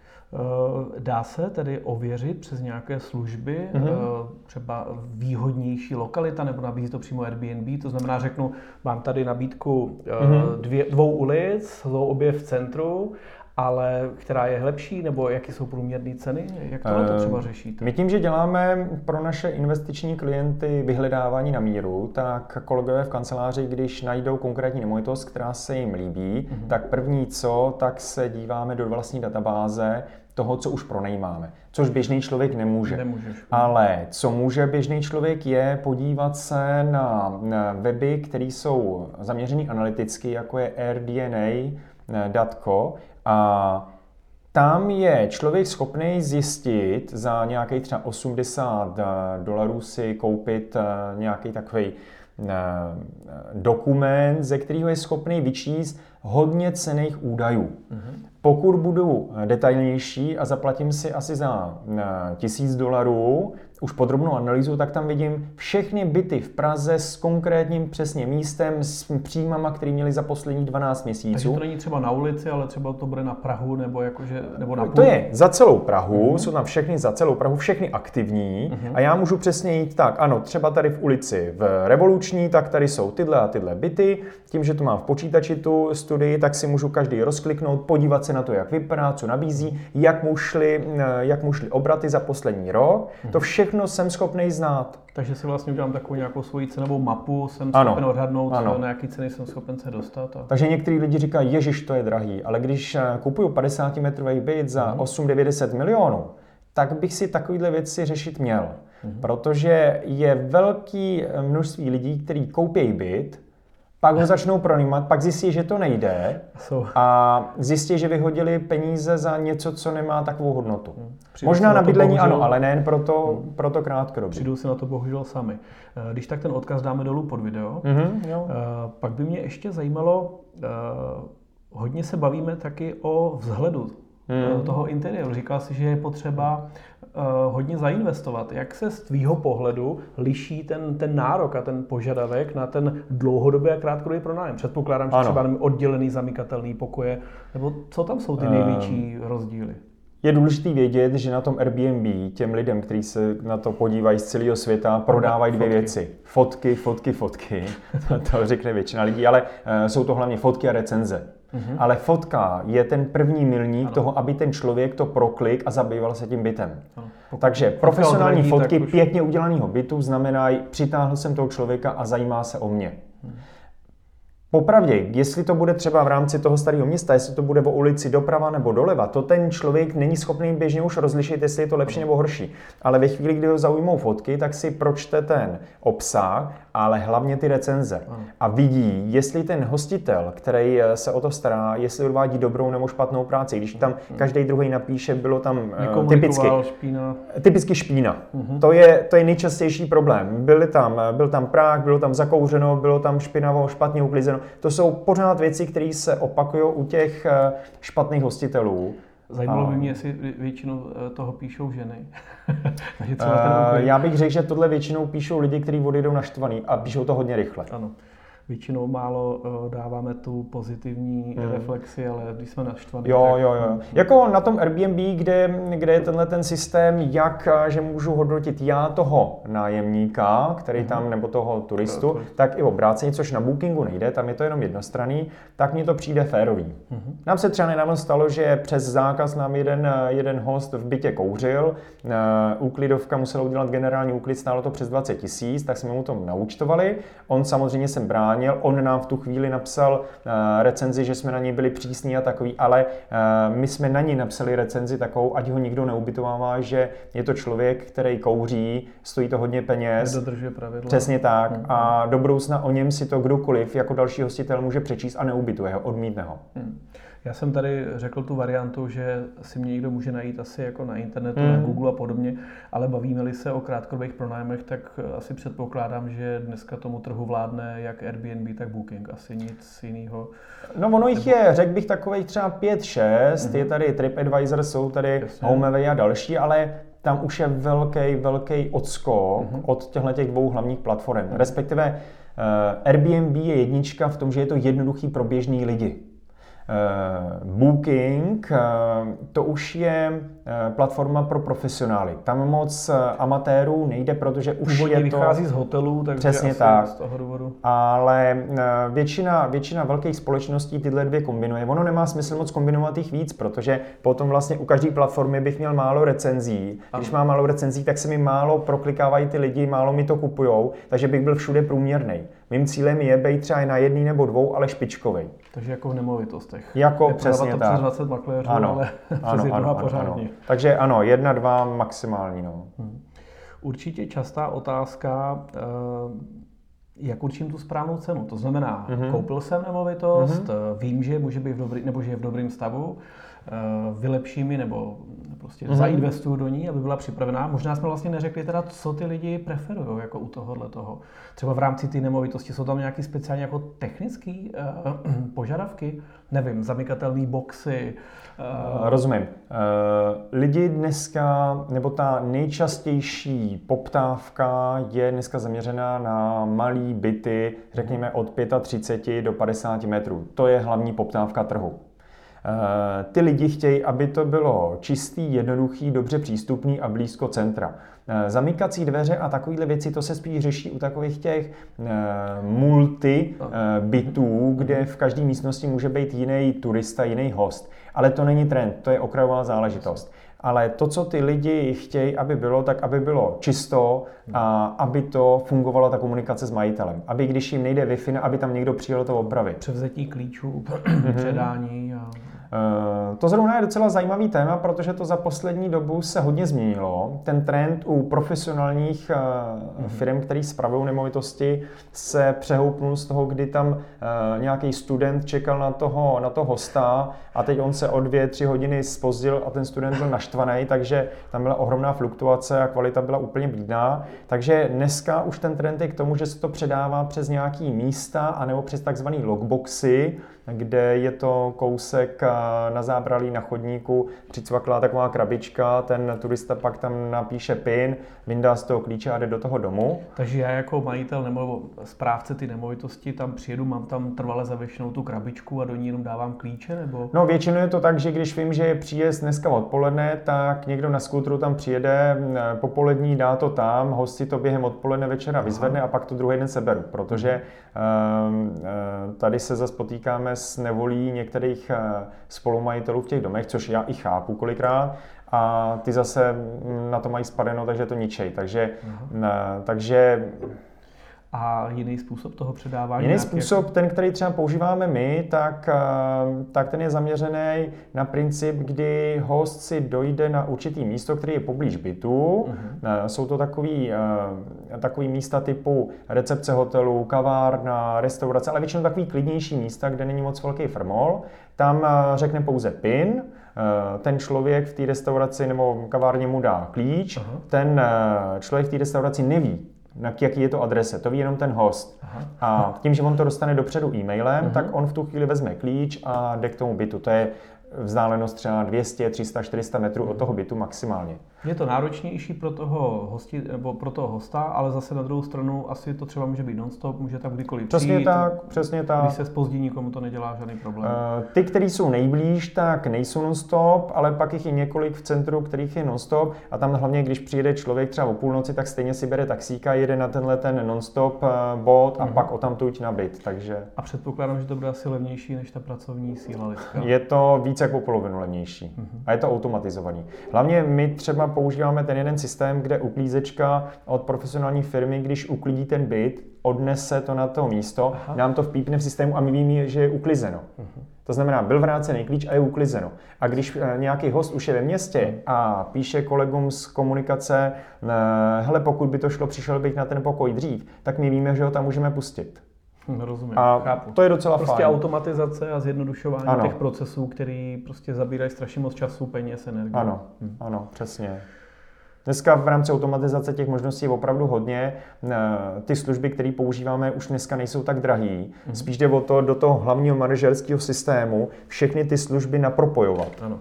Dá se tedy ověřit přes nějaké služby, mm-hmm. třeba výhodnější lokalita, nebo nabízí to přímo Airbnb, to znamená, řeknu, mám tady nabídku mm-hmm. dvě, dvou ulic, jsou obě v centru ale která je lepší, nebo jaké jsou průměrné ceny? Jak tohle to třeba řešíte? My tím, že děláme pro naše investiční klienty vyhledávání na míru, tak kolegové v kanceláři, když najdou konkrétní nemovitost, která se jim líbí, mm-hmm. tak první co, tak se díváme do vlastní databáze toho, co už pronajímáme. Což běžný člověk nemůže. Nemůžeš. Ale co může běžný člověk je podívat se na, weby, které jsou zaměřený analyticky, jako je AirDNA.co a tam je člověk schopný zjistit za nějaký třeba 80 eh, dolarů si koupit eh, nějaký takový eh, dokument, ze kterého je schopný vyčíst hodně cených údajů. Mm-hmm. Pokud budu detailnější a zaplatím si asi za tisíc dolarů, už podrobnou analýzu, tak tam vidím všechny byty v Praze s konkrétním přesně místem, s příjmama, který měli za posledních 12 měsíců. Takže to není třeba na ulici, ale třeba to bude na Prahu nebo, jakože, nebo na půl. To je za celou Prahu, uh-huh. jsou tam všechny za celou Prahu, všechny aktivní uh-huh. a já můžu přesně jít tak, ano, třeba tady v ulici v Revoluční, tak tady jsou tyhle a tyhle byty, tím, že to mám v počítači tu studii, tak si můžu každý rozkliknout, podívat se na to, jak vypadá, co nabízí, jak mu šly, jak mu šly obraty za poslední rok. Uh-huh. To všechno všechno jsem schopný znát. Takže si vlastně udělám takovou nějakou svoji cenovou mapu, jsem ano. schopen odhadnout, ano. na jaký ceny jsem schopen se dostat. A... Takže některý lidi říkají, ježiš, to je drahý, ale když eh, kupuju 50 metrový byt za mm. 8-9 milionů, tak bych si takovéhle věci řešit měl. Mm. Protože je velký množství lidí, kteří koupí byt, pak ho začnou pronímat, pak zjistí, že to nejde a zjistí, že vyhodili peníze za něco, co nemá takovou hodnotu. Hmm. Přijdou Možná na bydlení bohužel... ano, ale nejen pro to, hmm. pro to krátkodobě. Přijdou si na to bohužel sami. Eh, když tak ten odkaz dáme dolů pod video, mm-hmm, jo. Eh, pak by mě ještě zajímalo, eh, hodně se bavíme taky o vzhledu hmm. toho interiéru. Říkal si, že je potřeba hodně zainvestovat. Jak se z tvýho pohledu liší ten, ten nárok a ten požadavek na ten dlouhodobý a krátkodobý pronájem? Předpokládám, že ano. třeba oddělený zamykatelný pokoje, nebo co tam jsou ty největší uh, rozdíly? Je důležité vědět, že na tom Airbnb těm lidem, kteří se na to podívají z celého světa, prodávají dvě fotky. věci. Fotky, fotky, fotky. to řekne většina lidí, ale uh, jsou to hlavně fotky a recenze. Mm-hmm. Ale fotka je ten první milník ano. toho, aby ten člověk to proklik a zabýval se tím bytem. Ano. Takže profesionální odradí, fotky už... pěkně udělaného bytu znamenají, přitáhl jsem toho člověka a zajímá se o mě. Hmm. Popravdě, jestli to bude třeba v rámci toho starého města, jestli to bude o ulici doprava nebo doleva, to ten člověk není schopný běžně už rozlišit, jestli je to lepší nebo horší. Ale ve chvíli, kdy ho zaujmou fotky, tak si pročte ten obsah, ale hlavně ty recenze. A vidí, jestli ten hostitel, který eh, se o to stará, jestli odvádí dobrou nebo špatnou práci. Když tam každý druhý napíše, bylo tam uh, typicky špína. Typicky špína. Uh-huh. To, je, to je nejčastější problém. Byly tam, eh, byl tam práh, bylo tam zakouřeno, bylo tam špinavo, špatně uklizeno. To jsou pořád věci, které se opakují u těch eh, špatných hostitelů. Zajímalo by mě, jestli většinou eh, toho píšou ženy. Takže třeba ten uh, já bych řekl, že tohle většinou píšou lidi, kteří odejdou naštvaný a píšou to hodně rychle. Ano většinou málo uh, dáváme tu pozitivní mm. reflexi, ale když jsme naštvaní. Jo, tak... jo, jo. Jako na tom Airbnb, kde, kde je tenhle ten systém, jak, eh, že můžu hodnotit já toho nájemníka, který mm. tam, nebo toho turistu, to, to... tak i obráceně, což na Bookingu nejde, tam je to jenom jednostranný, tak mně to přijde férový. Mm. Nám se třeba nedávno stalo, že přes zákaz nám jeden, eh, jeden host v bytě kouřil, úklidovka musela udělat generální úklid, stálo to přes 20 tisíc, tak jsme mu to naučtovali. On samozřejmě sem bránil bránil. On nám v tu chvíli napsal uh, recenzi, že jsme na něj byli přísní a takový, ale uh, my jsme na něj napsali recenzi takovou, ať ho nikdo neubytovává, že je to člověk, který kouří, stojí to hodně peněz. Nedodržuje pravidla. Přesně tak. Hmm. A do budoucna o něm si to kdokoliv jako další hostitel může přečíst a neubytuje ho, odmítne ho. Hmm. Já jsem tady řekl tu variantu, že si mě někdo může najít asi jako na internetu, mm. na Google a podobně, ale bavíme-li se o krátkodobých pronájmech, tak asi předpokládám, že dneska tomu trhu vládne jak Airbnb, tak Booking. Asi nic jiného. No ono jich je, řekl bych takových třeba 5-6, mm-hmm. je tady TripAdvisor, jsou tady Jasně. HomeAway a další, ale tam už je velký, velký odskok mm-hmm. od těchto těch dvou hlavních platform. Respektive uh, Airbnb je jednička v tom, že je to jednoduchý pro běžný lidi. Booking, to už je platforma pro profesionály. Tam moc amatérů nejde, protože už Původně je to... vychází z hotelů, takže Přesně asi tak. z toho důvodu. Ale většina, většina velkých společností tyhle dvě kombinuje. Ono nemá smysl moc kombinovat jich víc, protože potom vlastně u každé platformy bych měl málo recenzí. Když mám málo recenzí, tak se mi málo proklikávají ty lidi, málo mi to kupujou, takže bych byl všude průměrný. Mým cílem je být třeba na jedný nebo dvou, ale špičkový. Takže jako v nemovitostech. Jako přesně to tak. přes 20 makléřů, ano, ale ano, přes ano, ano, pořádně. ano. Takže ano, jedna, dva maximální. No. Hmm. Určitě častá otázka, eh, jak určím tu správnou cenu. To znamená, mm-hmm. koupil jsem nemovitost, mm-hmm. vím, že může být v dobrý, nebo že je v dobrém stavu, eh, vylepší mi nebo prostě mm-hmm. zainvestuju do ní, aby byla připravená. Možná jsme vlastně neřekli teda, co ty lidi preferují jako u tohohle toho. Třeba v rámci té nemovitosti jsou tam nějaké speciální jako technické uh, požadavky, nevím, zamykatelné boxy. Uh... Rozumím. Uh, lidi dneska, nebo ta nejčastější poptávka je dneska zaměřená na malé byty, řekněme od 35 do 50 metrů. To je hlavní poptávka trhu. Eh, ty lidi chtějí, aby to bylo čistý, jednoduchý, dobře přístupný a blízko centra. Eh, zamykací dveře a takovéhle věci, to se spíš řeší u takových těch eh, multi bytů, kde v každé místnosti může být jiný turista, jiný host. Ale to není trend, to je okrajová záležitost. Ale to, co ty lidi chtějí, aby bylo, tak aby bylo čisto a aby to fungovala ta komunikace s majitelem. Aby když jim nejde Wi-Fi, aby tam někdo přijel to opravit. Převzetí klíčů, předání a Eh, to zrovna je docela zajímavý téma, protože to za poslední dobu se hodně změnilo. Ten trend u profesionálních mm-hmm. firm, který spravují nemovitosti, se přehoupnul z toho, kdy tam eh, nějaký student čekal na toho, na toho hosta a teď on se o dvě, tři hodiny spozdil a ten student byl naštvaný, takže tam byla ohromná fluktuace a kvalita byla úplně bídná. Takže dneska už ten trend je k tomu, že se to předává přes nějaký místa anebo přes takzvané logboxy, kde je to kousek na zábralí na chodníku, přicvaklá taková krabička, ten turista pak tam napíše PIN, vyndá z toho klíče a jde do toho domu. Takže já jako majitel nebo správce ty nemovitosti tam přijedu, mám tam trvale zavěšenou tu krabičku a do ní jenom dávám klíče? Nebo? No většinou je to tak, že když vím, že je příjezd dneska odpoledne, tak někdo na skútru tam přijede, popolední dá to tam, hosti to během odpoledne večera vyzvedne Aha. a pak to druhý den seberu, protože um, tady se zase potýkáme s nevolí některých eh, spolumajitelů v těch domech, což já i chápu kolikrát, a ty zase na to mají spadeno, takže to ničej. Takže, uh-huh. takže a jiný způsob toho předávání? Jiný způsob, ten, který třeba používáme my, tak, eh, tak ten je zaměřený na princip, kdy host si dojde na určitý místo, který je poblíž bytu. Uh-huh. Jsou to takový, takový místa typu recepce hotelu, kavárna, restaurace, ale většinou takový klidnější místa, kde není moc velký frmol. Tam řekne pouze PIN, ten člověk v té restauraci nebo kavárně mu dá klíč, uh-huh. ten člověk v té restauraci neví, na jaký je to adrese, to ví jenom ten host. Aha. A tím, že on to dostane dopředu e-mailem, uh-huh. tak on v tu chvíli vezme klíč a jde k tomu bytu. To je vzdálenost třeba 200, 300, 400 metrů od toho bytu maximálně. Je to náročnější pro toho, hosti, nebo pro toho hosta, ale zase na druhou stranu asi to třeba může být non-stop, může tam kdykoliv přesně přijít. tak, přesně tak. Když se spozdí, nikomu to nedělá žádný problém. Uh, ty, kteří jsou nejblíž, tak nejsou non-stop, ale pak jich je několik v centru, kterých je non-stop a tam hlavně, když přijede člověk třeba o půlnoci, tak stejně si bere taxíka, jede na tenhle ten non-stop uh, bod a uh-huh. pak o tam tuď na byt, takže... A předpokládám, že to bude asi levnější než ta pracovní síla lidská. Je to více jak o polovinu levnější uh-huh. a je to automatizovaný. Hlavně my třeba používáme ten jeden systém, kde uklízečka od profesionální firmy, když uklidí ten byt, odnese to na to místo, Aha. nám to vpípne v systému a my víme, že je uklizeno. Uh-huh. To znamená, byl vrácený klíč a je uklizeno. A když eh, nějaký host už je ve městě uh-huh. a píše kolegům z komunikace, eh, hele, pokud by to šlo, přišel bych na ten pokoj dřív, tak my víme, že ho tam můžeme pustit. Hm, rozumím, a chápu. to je docela prostě fajn. automatizace a zjednodušování ano. těch procesů, který prostě zabírají strašně moc času, peněz, energie. Ano, hm. ano, přesně. Dneska v rámci automatizace těch možností je opravdu hodně. Ty služby, které používáme, už dneska nejsou tak drahý. Mm-hmm. Spíš jde o to do toho hlavního manažerského systému všechny ty služby napropojovat. Ano.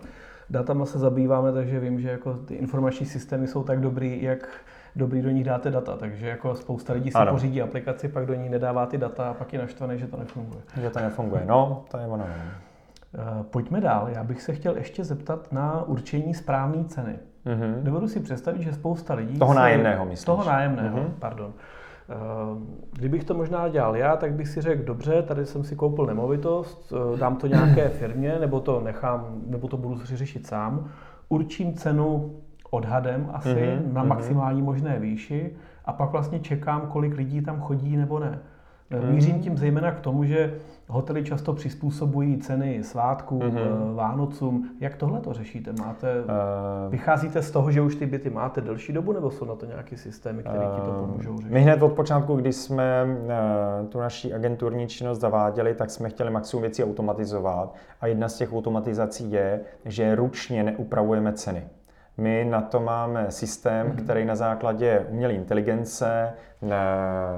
Datama se zabýváme, takže vím, že jako ty informační systémy jsou tak dobrý, jak dobrý do nich dáte data. Takže jako spousta lidí si ano. pořídí aplikaci, pak do ní nedává ty data a pak je naštvaný, že to nefunguje. Že to nefunguje, no, to je ono. Pojďme dál. Já bych se chtěl ještě zeptat na určení správné ceny. Mm-hmm. Dovedu si představit, že spousta lidí... Toho nájemného, myslíš? Toho nájemného, mm-hmm. pardon. Eh, kdybych to možná dělal já, tak bych si řekl, dobře, tady jsem si koupil nemovitost, eh, dám to nějaké firmě, nebo to nechám, nebo to budu řešit sám, určím cenu odhadem asi mm-hmm. na maximální možné výši a pak vlastně čekám, kolik lidí tam chodí nebo ne. Mm-hmm. Mířím tím zejména k tomu, že hotely často přizpůsobují ceny svátků, mm-hmm. Vánocům. Jak tohle to řešíte? Máte, uh... Vycházíte z toho, že už ty byty máte delší dobu, nebo jsou na to nějaké systémy, které uh... ti to pomůžou řešit? My hned od počátku, když jsme uh, tu naší agenturní činnost zaváděli, tak jsme chtěli maximum věcí automatizovat. A jedna z těch automatizací je, že ručně neupravujeme ceny. My na to máme systém, mm-hmm. který na základě umělé inteligence eh,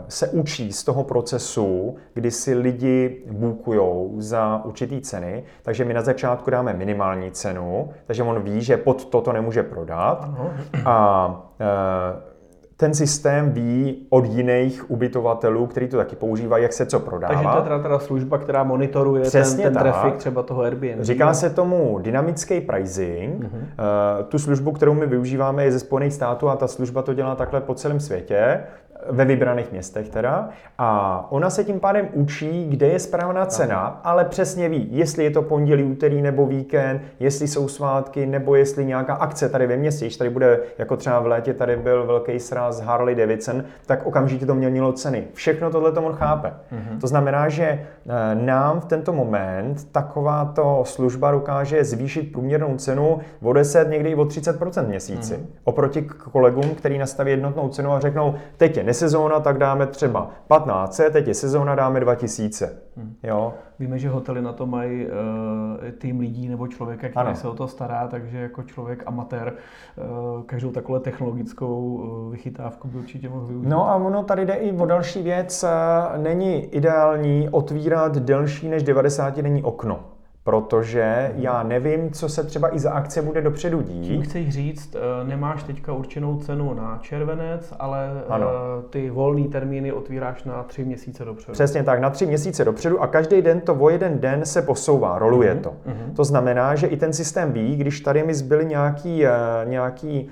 se učí z toho procesu, kdy si lidi bukují za určitý ceny, takže my na začátku dáme minimální cenu, takže on ví, že pod toto nemůže prodat. A e, ten systém ví od jiných ubytovatelů, kteří to taky používají, jak se co prodává. Takže to je teda, teda služba, která monitoruje Přesně ten, ten traffic třeba toho Airbnb. Říká se tomu dynamický pricing. Uh-huh. Uh, tu službu, kterou my využíváme, je ze Spojených států a ta služba to dělá takhle po celém světě ve vybraných městech teda. A ona se tím pádem učí, kde je správná cena, ale přesně ví, jestli je to pondělí, úterý nebo víkend, jestli jsou svátky, nebo jestli nějaká akce tady ve městě, když tady bude, jako třeba v létě tady byl velký sraz Harley Davidson, tak okamžitě to měnilo ceny. Všechno tohle to on chápe. Mhm. To znamená, že eh, nám v tento moment takováto služba dokáže zvýšit průměrnou cenu o 10, někdy i o 30% měsíci. Mhm. Oproti kolegům, který nastaví jednotnou cenu a řeknou, teď je nesezóna, tak dáme třeba 15, teď je sezóna, dáme 2000. Hmm. Jo? Víme, že hotely na to mají uh, tým lidí nebo člověka, který ano. se o to stará, takže jako člověk amatér uh, každou takovou technologickou uh, vychytávku by určitě mohl využít. No a ono tady jde i o další věc. Není ideální otvírat delší než 90 denní okno protože já nevím, co se třeba i za akce bude dopředu dít. Tím chceš říct, eh, nemáš teďka určenou cenu na červenec, ale eh, ano. ty volné termíny otvíráš na tři měsíce dopředu. Přesně tak, na tři měsíce dopředu a každý den to o jeden den se posouvá, roluje mm-hmm. to. Mm-hmm. To znamená, že i ten systém ví, když tady mi zbyly nějaký, eh, nějaký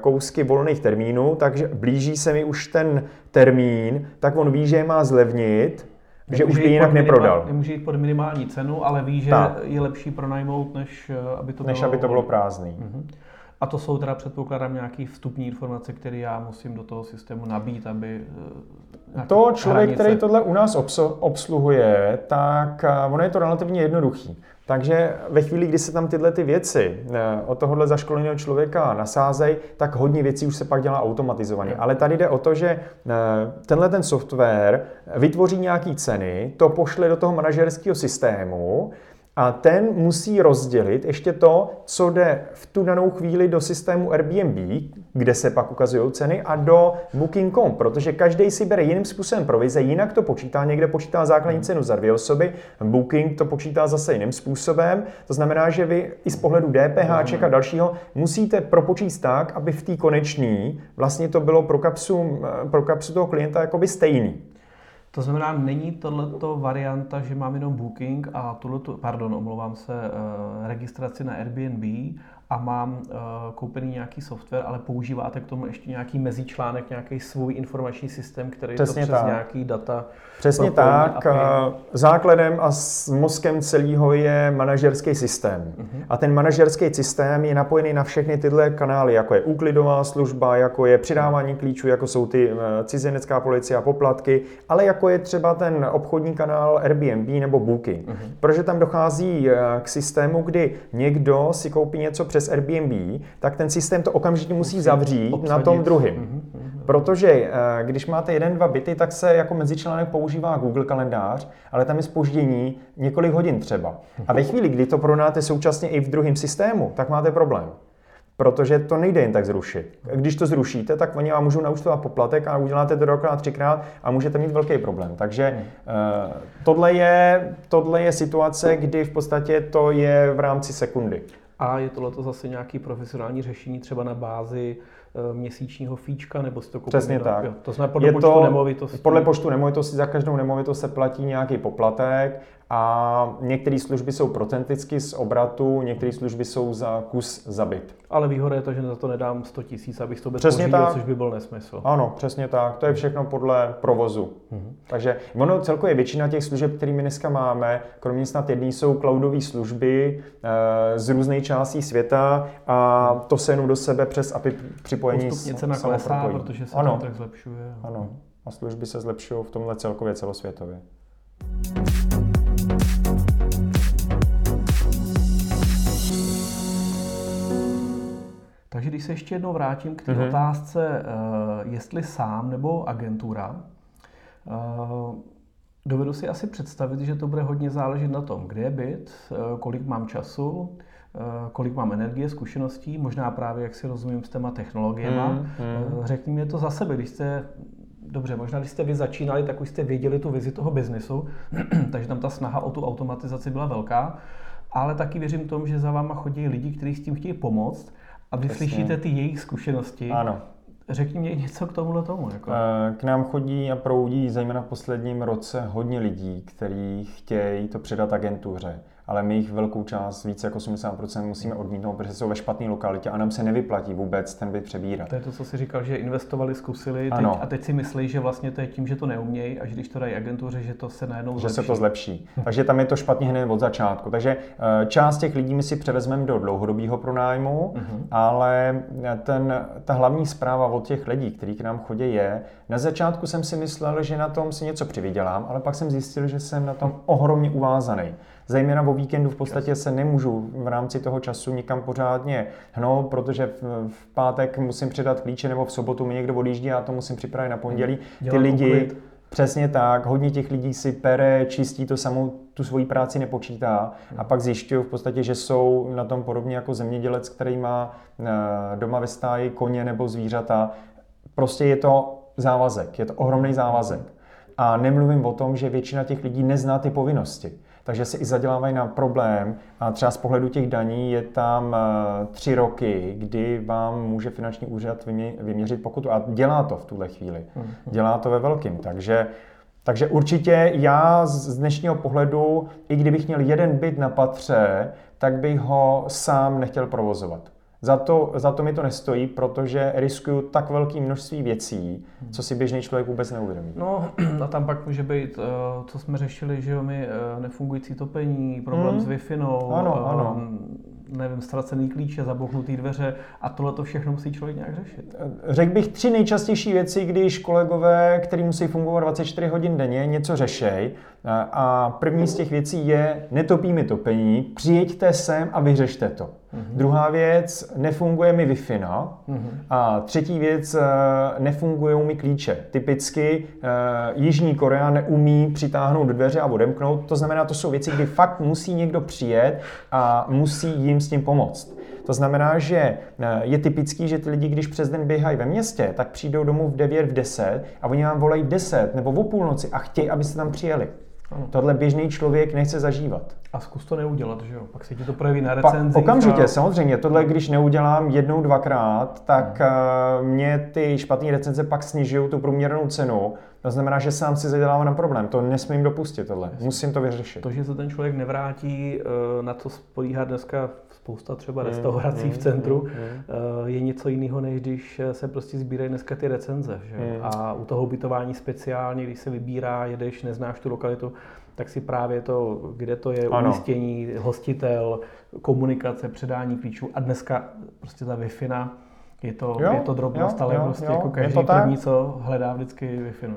kousky volných termínů, takže blíží se mi už ten termín, tak on ví, že je má zlevnit, že už by jinak neprodal. Nemůže jít pod minimální cenu, ale ví, že tak. je lepší pronajmout, než eh, aby to než bylo... aby to bylo prázdný. Uh-huh. A to jsou teda předpokládám nějaký vstupní informace, které já musím do toho systému nabít, aby... Eh, to člověk, hranice... který tohle u nás obsluhuje, tak eh, ono je to relativně jednoduchý. Takže ve chvíli, kdy se tam tyhle ty věci eh, od tohohle zaškoleného člověka nasázejí, tak hodně věcí už se pak dělá automatizovaně. Ale tady jde o to, že eh, tenhle ten software vytvoří nějaké ceny, to pošle do toho manažerského systému, a ten musí rozdělit ještě to, co jde v tu danou chvíli do systému Airbnb, kde se pak ukazují ceny, a do Booking.com, protože každý si bere jiným způsobem provize, jinak to počítá, někde počítá základní cenu za dvě osoby, Booking to počítá zase jiným způsobem. To znamená, že vy i z pohledu DPH a dalšího musíte propočíst tak, aby v té konečné vlastně to bylo pro kapsu, pro kapsu toho klienta jakoby stejný. To znamená, není tohleto varianta, že mám jenom booking a tohleto, pardon, omlouvám se, eh, registraci na Airbnb a mám uh, koupený nějaký software, ale používáte k tomu ještě nějaký mezičlánek, nějaký svůj informační systém, který Přesně to přes tak. nějaký data Přesně tak. API. Základem a s mozkem celého je manažerský systém. Uh-huh. A ten manažerský systém je napojený na všechny tyhle kanály, jako je úklidová služba, jako je přidávání klíčů, jako jsou ty eh, cizinecká policie a poplatky, ale jako je třeba ten obchodní kanál Airbnb nebo Booking. Uh-huh. Protože tam dochází eh, k systému, kdy někdo si koupí něco přes Airbnb, tak ten systém to okamžitě musí zavřít obsadit. na tom druhém. Uh-huh. Protože eh, když máte jeden, dva byty, tak se jako mezičlánek používá Google kalendář, ale tam je spoždění několik hodin třeba. A ve chvíli, kdy to prodáte současně i v druhém systému, tak máte problém. Protože to nejde jen tak zrušit. Když to zrušíte, tak oni vám můžou naučtovat poplatek a uděláte to dvakrát, třikrát a můžete mít velký problém. Takže uh, tohle, je, tohle je situace, kdy v podstatě to je v rámci sekundy. A je tohle zase nějaký profesionální řešení třeba na bázi Eh, měsíčního fíčka, nebo si to kupujeme? Přesně tak. Jo, to znamená podle je počtu to, nemovitosti. Podle počtu nemovitosti za každou nemovitost se platí nějaký poplatek a některé služby jsou procenticky z obratu, některé služby jsou za kus za byt. Ale výhoda je to, že za to nedám 100 tisíc, abych to bez Přesně pořídil, tak. což by byl nesmysl. Ano, přesně tak. To je všechno podle provozu. Mm-hmm. Takže ono celkově většina těch služeb, které my dneska máme, kromě snad jedný, jsou cloudové služby e, z různých částí světa a to se jenom do sebe přes API připojení Postupně cena klesá, protože se ano. trh zlepšuje. Ano. A služby se zlepšují v tomhle celkově celosvětově. Takže když se ještě jednou vrátím k té mm-hmm. otázce, uh, jestli sám nebo agentura, uh, dovedu si asi představit, že to bude hodně záležet na tom, kde je byt, uh, kolik mám času, kolik mám energie, zkušeností, možná právě, jak si rozumím, s těma technologiemi. Mm, mm. Řekni mi to za sebe, když jste dobře, možná když jste vy začínali, tak už jste věděli tu vizi toho biznesu, takže tam ta snaha o tu automatizaci byla velká, ale taky věřím tomu, že za váma chodí lidi, kteří s tím chtějí pomoct a vy Přesně. slyšíte ty jejich zkušenosti. Ano. Řekni mi něco k tomuhle tomu. Jako. Eh, k nám chodí a proudí zejména v posledním roce hodně lidí, kteří chtějí to předat agentuře ale my jich velkou část, více jako 80% musíme odmítnout, protože jsou ve špatné lokalitě a nám se nevyplatí vůbec ten byt přebírat. To je to, co si říkal, že investovali, zkusili teď, a teď si myslí, že vlastně to je tím, že to neumějí a že když to dají agentuře, že to se najednou že zlepší. se to zlepší. Takže tam je to špatně hned od začátku. Takže eh, část těch lidí my si převezmeme do dlouhodobého pronájmu, uh-huh. ale ten, ta hlavní zpráva od těch lidí, kteří k nám chodí, je, na začátku jsem si myslel, že na tom si něco přivydělám, ale pak jsem zjistil, že jsem na tom ohromně uvázaný. Zejména o víkendu v podstatě se nemůžu v rámci toho času nikam pořádně hnout, protože v, v pátek musím předat klíče nebo v sobotu mi někdo odjíždí a já to musím připravit na pondělí. Ty lidi, Přesně tak, hodně těch lidí si pere, čistí to samou, tu svoji práci nepočítá a pak zjišťují v podstatě, že jsou na tom podobně jako zemědělec, který má eh, doma ve stáji koně nebo zvířata. Prostě je to závazek, je to ohromný závazek. A nemluvím o tom, že většina těch lidí nezná ty povinnosti takže se i zadělávají na problém. A třeba z pohledu těch daní je tam eh, tři roky, kdy vám může finanční úřad vyměřit pokutu. A dělá to v tuhle chvíli. Mhm. Dělá to ve velkým. Takže takže určitě já z dnešního pohledu, i kdybych měl jeden byt na patře, tak bych ho sám nechtěl provozovat. Za to, za to mi to nestojí, protože riskuju tak velké množství věcí, co si běžný člověk vůbec neuvědomí. No a tam pak může být, eh, co jsme řešili, že jo, my eh, nefungující topení, problém hmm. s Wi-Fi, ano, ano. Nevím, ztracený klíče, zabouchnutý dveře a tohle to všechno musí člověk nějak řešit. Eh, řekl bych tři nejčastější věci, když kolegové, který musí fungovat 24 hodin denně, něco řešej. A první z těch věcí je netopí mi topení, přijeďte sem a vyřešte to. Mm-hmm. Druhá věc, nefunguje mi Wi-Fi. No? Mm-hmm. A třetí věc, eh, nefungují mi klíče. Typicky uh, Jižní Korea neumí přitáhnout dveře a odemknout. To znamená, to jsou věci, kdy fakt musí někdo přijet a musí jim s tím pomoct. To znamená, že eh, je typický, že ty lidi, když přes den běhají ve městě, tak přijdou domů v 9, v 10 a oni vám volají v 10 nebo o půlnoci a chtějí, abyste tam přijeli. Ano. Tohle běžný člověk nechce zažívat. A zkus to neudělat, že jo? Pak se ti to projeví na recenzi. Okamžitě, a... samozřejmě. Tohle, když neudělám jednou, dvakrát, tak uh, mě ty špatné recenze pak snižují tu průměrnou cenu. To znamená, že sám si zadělávám na problém. To nesmím dopustit, tohle. Jasně. Musím to vyřešit. To, že se ten člověk nevrátí, uh, na to spolíhá dneska spousta třeba restaurací mm, v centru, mm, mm. je něco jiného, než když se prostě sbírají dneska ty recenze. Že? Mm. A u toho ubytování speciálně, když se vybírá, jedeš, neznáš tu lokalitu, tak si právě to, kde to je ano. umístění, hostitel, komunikace, předání klíčů a dneska prostě ta wi je to, jo, je to drobnost, jo, ale jo, prostě jo, jako každý první, co hledá vždycky wi uh,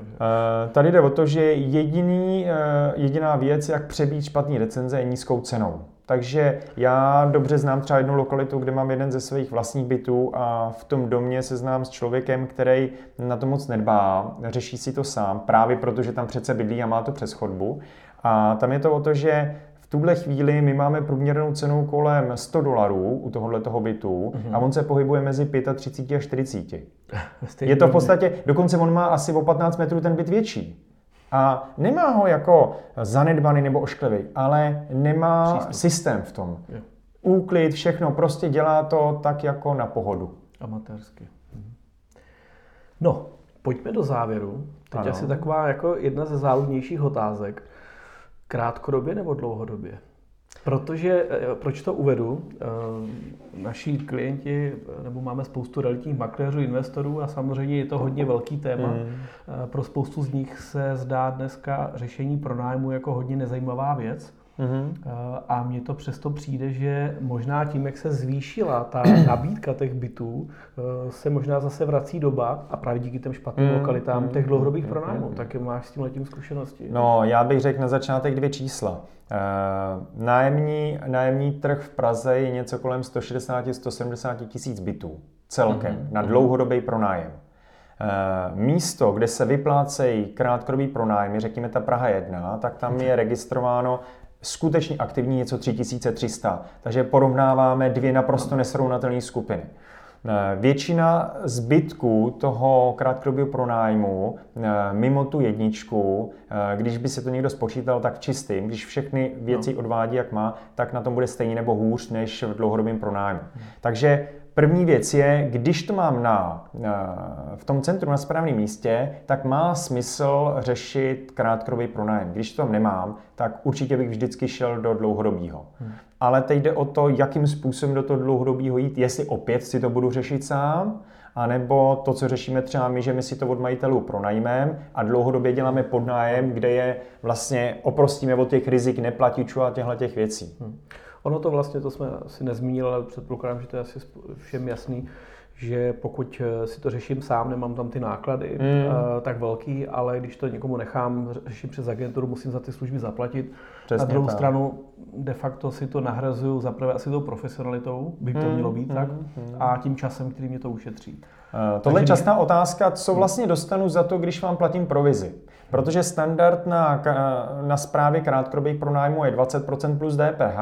Tady jde o to, že jediný, uh, jediná věc, jak přebít špatný recenze, je nízkou cenou. Takže já dobře znám třeba jednu lokalitu, kde mám jeden ze svých vlastních bytů a v tom domě se znám s člověkem, který na to moc nedbá, řeší si to sám, právě protože tam přece bydlí a má to přes chodbu. A tam je to o to, že v tuhle chvíli my máme průměrnou cenu kolem 100 dolarů u tohohle toho bytu mm-hmm. a on se pohybuje mezi 35 a 40. je to v podstatě, dokonce on má asi o 15 metrů ten byt větší. A nemá ho jako zanedbaný nebo ošklivý, ale nemá Přístup. systém v tom. Je. Úklid, všechno, prostě dělá to tak jako na pohodu. Amatérsky. No, pojďme do závěru. Teď ano. asi taková jako jedna ze záludnějších otázek. Krátkodobě nebo dlouhodobě? Protože, eh, proč to uvedu, eh, naši klienti, nebo máme spoustu realitních makléřů, investorů a samozřejmě je to hodně velký téma. Mm. Pro spoustu z nich se zdá dneska řešení pronájmu jako hodně nezajímavá věc. Mm-hmm. A mně to přesto přijde, že možná tím, jak se zvýšila ta nabídka těch bytů, eh, se možná zase vrací doba a právě díky těm špatným mm-hmm. lokalitám těch dlouhodobých mm-hmm. pronájmů. Mm-hmm. Tak máš s tím letím zkušenosti? No, já bych řekl na začátek dvě čísla. Uh, nájemní, nájemní trh v Praze je něco kolem 160-170 tisíc bytů celkem mm-hmm. na dlouhodobý pronájem. Uh, místo, kde se vyplácejí krátkodobý pronájmy, řekněme ta Praha 1, tak tam je registrováno skutečně aktivní něco 3300. Takže porovnáváme dvě naprosto nesrovnatelné skupiny. Eh, většina zbytků toho krátkodobého pronájmu eh, mimo tu jedničku, eh, když by se to někdo spočítal tak čistým, když všechny věci no. odvádí jak má, tak na tom bude stejně nebo hůř než v dlouhodobém pronájmu. Takže První věc je, když to mám na, v tom centru na správném místě, tak má smysl řešit krátkodobý pronájem. Když to tam nemám, tak určitě bych vždycky šel do dlouhodobého. Hmm. Ale teď jde o to, jakým způsobem do toho dlouhodobého jít, jestli opět si to budu řešit sám, anebo to, co řešíme třeba my, že my si to od majitelů pronajmeme a dlouhodobě děláme podnájem, kde je vlastně oprostíme od těch rizik neplatičů a těchto těch věcí. Hmm. Ono to vlastně, to jsme asi nezmínili, ale předpokládám, že to je asi všem jasný, že pokud eh, si to řeším sám, nemám tam ty náklady mm. tak velký, ale když to někomu nechám řešit přes agenturu, musím za ty služby zaplatit. Přesně Na druhou tak. stranu de facto si to nahrazuju zaprvé asi tou profesionalitou, by to mm. mělo být mm. tak, mm. a tím časem, který mě to ušetří. Uh, tohle je častá otázka, co vlastně dostanu za to, když vám platím provizi. Protože standard na, na správě krátkodobých pronájmů je 20% plus DPH,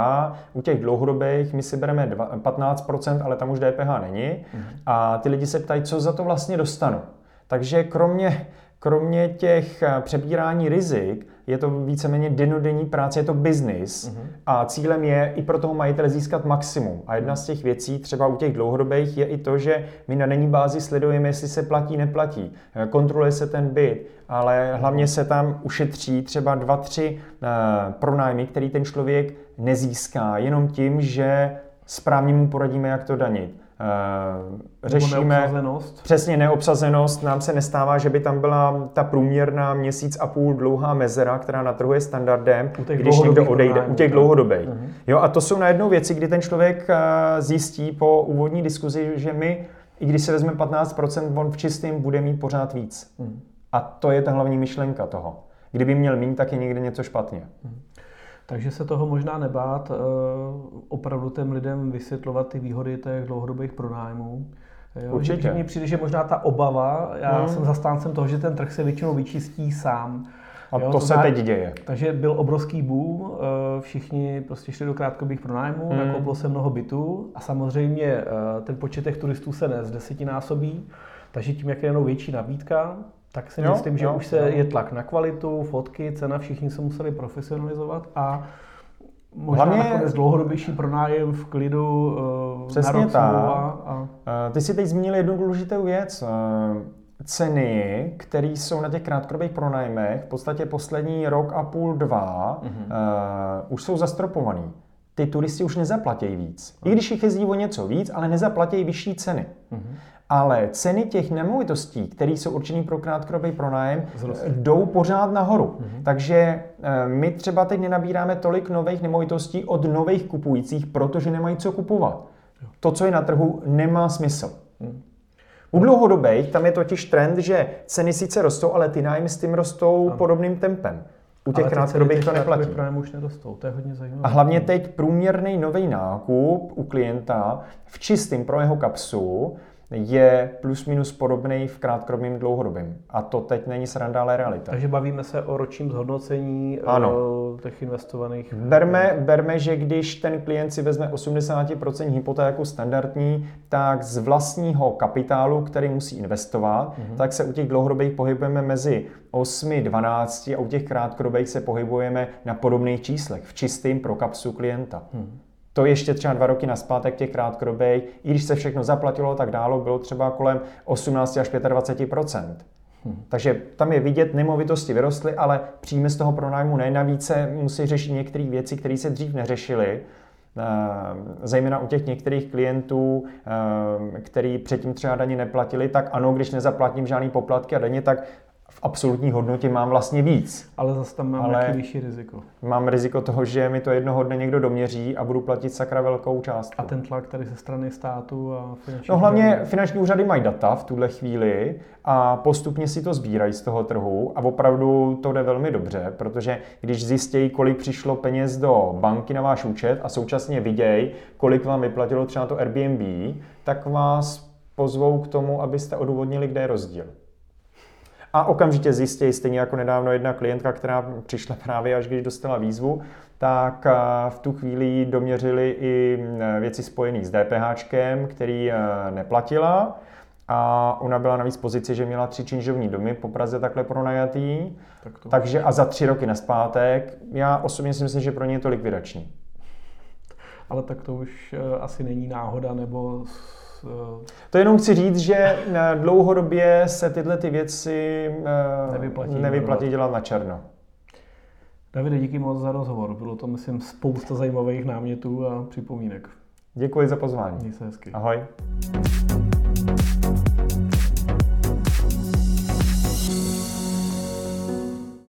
u těch dlouhodobých my si bereme 15%, ale tam už DPH není. Mhm. A ty lidi se ptají, co za to vlastně dostanu. Takže kromě, kromě těch přebírání rizik je to víceméně denodenní práce, je to business mm-hmm. a cílem je i pro toho majitele získat maximum. A jedna z těch věcí, třeba u těch dlouhodobých, je i to, že my na denní bázi sledujeme, jestli se platí, neplatí. Kontroluje se ten byt, ale hlavně se tam ušetří třeba dva, tři uh, pronájmy, který ten člověk nezíská jenom tím, že správně mu poradíme, jak to danit. Uh, řešíme neobsazenost. přesně neobsazenost. Nám se nestává, že by tam byla ta průměrná měsíc a půl dlouhá mezera, která na trhu je standardem, když někdo odejde, u těch dlouhodobých. Uh-huh. Jo, a to jsou najednou věci, kdy ten člověk uh, zjistí po úvodní diskuzi, že my, i když se vezme 15%, on v čistým bude mít pořád víc. Uh-huh. A to je ta hlavní myšlenka toho. Kdyby měl méně, tak je někde něco špatně. Uh-huh. Takže se toho možná nebát, eh, opravdu těm lidem vysvětlovat ty výhody těch dlouhodobých pronájmů. Jo, Určitě. Mně přijde, že možná ta obava, já hmm. jsem zastáncem toho, že ten trh se většinou vyčistí sám. A jo, to, to se teď děje. Takže byl obrovský boom, eh, všichni prostě šli do krátkodobých pronájmů, hmm. nakoupilo se mnoho bytů a samozřejmě eh, ten počet těch turistů se ne z desetinásobí, takže tím, jak je jenom větší nabídka, tak si jo, myslím, že jo, už se jo. je tlak na kvalitu, fotky, cena, všichni se museli profesionalizovat a možná Hlavně... nakonec dlouhodobější pronájem v klidu uh, Přesně na rok tak. A... Uh, ty si teď zmínil jednu důležitou věc. Uh, ceny, které jsou na těch krátkodobých pronájmech, v podstatě poslední rok a půl, dva, mm-hmm. uh, už jsou zastropovaný. Ty turisti už nezaplatí víc. I když jich jezdí o něco víc, ale nezaplatí vyšší ceny. Mm-hmm ale ceny těch nemovitostí, které jsou určené pro krátkodobý pronájem, Zrostí. jdou pořád nahoru. Mm-hmm. Takže eh, my třeba teď nenabíráme tolik nových nemovitostí od nových kupujících, protože nemají co kupovat. To, co je na trhu, nemá smysl. Mm. U dlouhodobých tam je totiž trend, že ceny sice rostou, ale ty nájmy s tím rostou ano. podobným tempem. U těch krátkodobých to neplatí. už nerostou, to je hodně zajímavé. A hlavně teď průměrný nový nákup u klienta v čistém pro jeho kapsu je plus minus podobný v krátkodobém dlouhodobém. A to teď není sranda, ale realita. Takže bavíme se o ročním zhodnocení ano. těch investovaných. Berme, berme, že když ten klient si vezme 80% hypotéku standardní, tak z vlastního kapitálu, který musí investovat, mm-hmm. tak se u těch dlouhodobých pohybujeme mezi 8, 12 a u těch krátkodobých se pohybujeme na podobných číslech v čistém pro kapsu klienta. Mm to ještě třeba dva roky naspátek těch krátkodobých, i když se všechno zaplatilo tak dálo, bylo třeba kolem 18 až 25 Hmm. Takže tam je vidět, nemovitosti vyrostly, ale příjmy z toho pronájmu ne. Navíc se musí řešit některé věci, které se dřív neřešily. Eh, zejména u těch některých klientů, eh, který předtím třeba daně neplatili, tak ano, když nezaplatím žádný poplatky a daně, tak v absolutní hodnotě mám vlastně víc. Ale zase tam mám Ale vyšší riziko. Mám riziko toho, že mi to jednoho dne někdo doměří a budu platit sakra velkou část. A ten tlak tady ze strany státu a finanční No hlavně úřady. finanční úřady mají data v tuhle chvíli a postupně si to sbírají z toho trhu a opravdu to jde velmi dobře, protože když zjistějí, kolik přišlo peněz do banky na váš účet a současně vidějí, kolik vám vyplatilo třeba to Airbnb, tak vás pozvou k tomu, abyste odůvodnili, kde je rozdíl a okamžitě zjistí, stejně jako nedávno jedna klientka, která přišla právě až když dostala výzvu, tak v tu chvíli doměřili i věci spojené s DPH, který neplatila. A ona byla navíc pozici, že měla tři činžovní domy po Praze takhle pronajatý. Tak to takže a za tři roky naspátek, já osobně si myslím, že pro ně je to likvidační. Ale tak to už asi není náhoda, nebo Eh, to jenom chci říct, že eh, dlouhodobě se tyhle ty věci eh, nevyplatí, nevyplatí dělat na černo. Davide, díky moc za rozhovor. Bylo to, myslím, spousta zajímavých námětů a připomínek. Děkuji za pozvání. Měj se hezky. Ahoj.